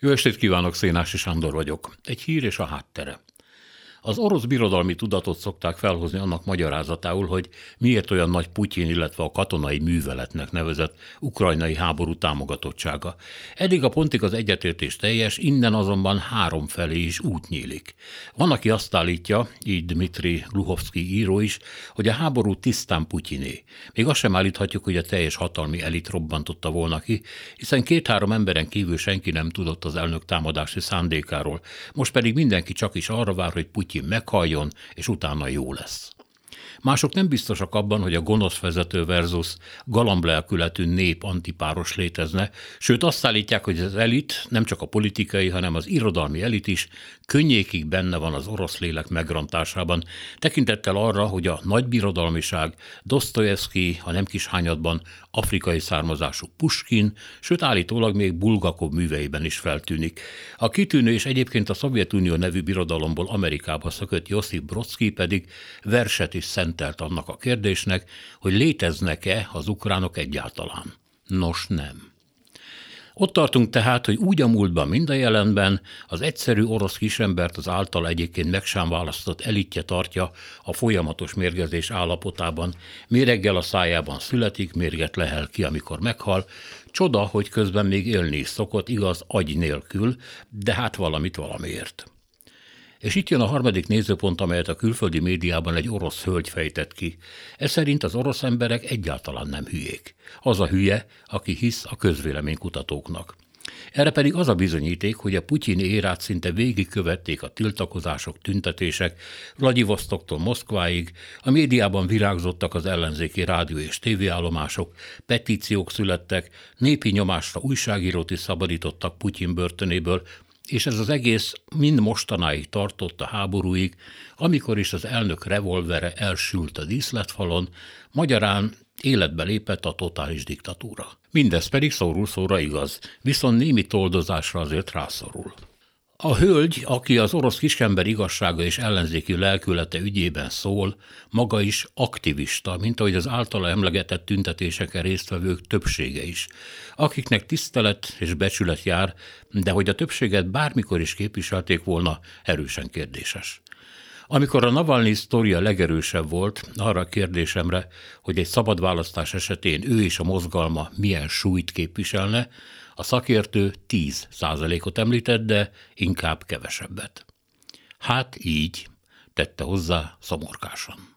Jó estét kívánok, Szénási Sándor vagyok. Egy hír és a háttere. Az orosz birodalmi tudatot szokták felhozni annak magyarázatául, hogy miért olyan nagy Putyin, illetve a katonai műveletnek nevezett ukrajnai háború támogatottsága. Eddig a pontig az egyetértés teljes, innen azonban három felé is út nyílik. Van, aki azt állítja, így Dmitri Gluhovski író is, hogy a háború tisztán Putyiné. Még azt sem állíthatjuk, hogy a teljes hatalmi elit robbantotta volna ki, hiszen két-három emberen kívül senki nem tudott az elnök támadási szándékáról. Most pedig mindenki csak is arra vár, hogy Putyin Putyin meghalljon, és utána jó lesz. Mások nem biztosak abban, hogy a gonosz vezető versus galamblelkületű nép antipáros létezne, sőt azt állítják, hogy az elit, nem csak a politikai, hanem az irodalmi elit is könnyékig benne van az orosz lélek megrontásában, tekintettel arra, hogy a nagybirodalmiság Dostoyevsky, ha nem kis hányadban afrikai származású Puskin, sőt állítólag még Bulgakov műveiben is feltűnik. A kitűnő és egyébként a Szovjetunió nevű birodalomból Amerikába szökött Josip Brodsky pedig verset is szentelt annak a kérdésnek, hogy léteznek-e az ukránok egyáltalán. Nos, nem. Ott tartunk tehát, hogy úgy a múltban, mind a jelenben az egyszerű orosz kisembert az által egyébként meg sem választott elitje tartja a folyamatos mérgezés állapotában, méreggel a szájában születik, mérget lehel ki, amikor meghal, csoda, hogy közben még élni is szokott, igaz, agy nélkül, de hát valamit valamiért. És itt jön a harmadik nézőpont, amelyet a külföldi médiában egy orosz hölgy fejtett ki. Ez szerint az orosz emberek egyáltalán nem hülyék. Az a hülye, aki hisz a közvéleménykutatóknak. Erre pedig az a bizonyíték, hogy a Putyin érát szinte végigkövették a tiltakozások, tüntetések, Vladivostoktól Moszkváig, a médiában virágzottak az ellenzéki rádió és tévéállomások, petíciók születtek, népi nyomásra újságírót is szabadítottak Putyin börtönéből, és ez az egész mind mostanáig tartott a háborúig, amikor is az elnök revolvere elsült a díszletfalon, magyarán életbe lépett a totális diktatúra. Mindez pedig szórul szóra igaz, viszont némi toldozásra azért rászorul. A hölgy, aki az orosz kisember igazsága és ellenzéki lelkülete ügyében szól, maga is aktivista, mint ahogy az általa emlegetett tüntetéseken résztvevők többsége is, akiknek tisztelet és becsület jár, de hogy a többséget bármikor is képviselték volna, erősen kérdéses. Amikor a Navalnyi sztoria legerősebb volt, arra a kérdésemre, hogy egy szabad választás esetén ő és a mozgalma milyen súlyt képviselne, a szakértő 10 százalékot említett, de inkább kevesebbet. Hát így, tette hozzá szomorkásan.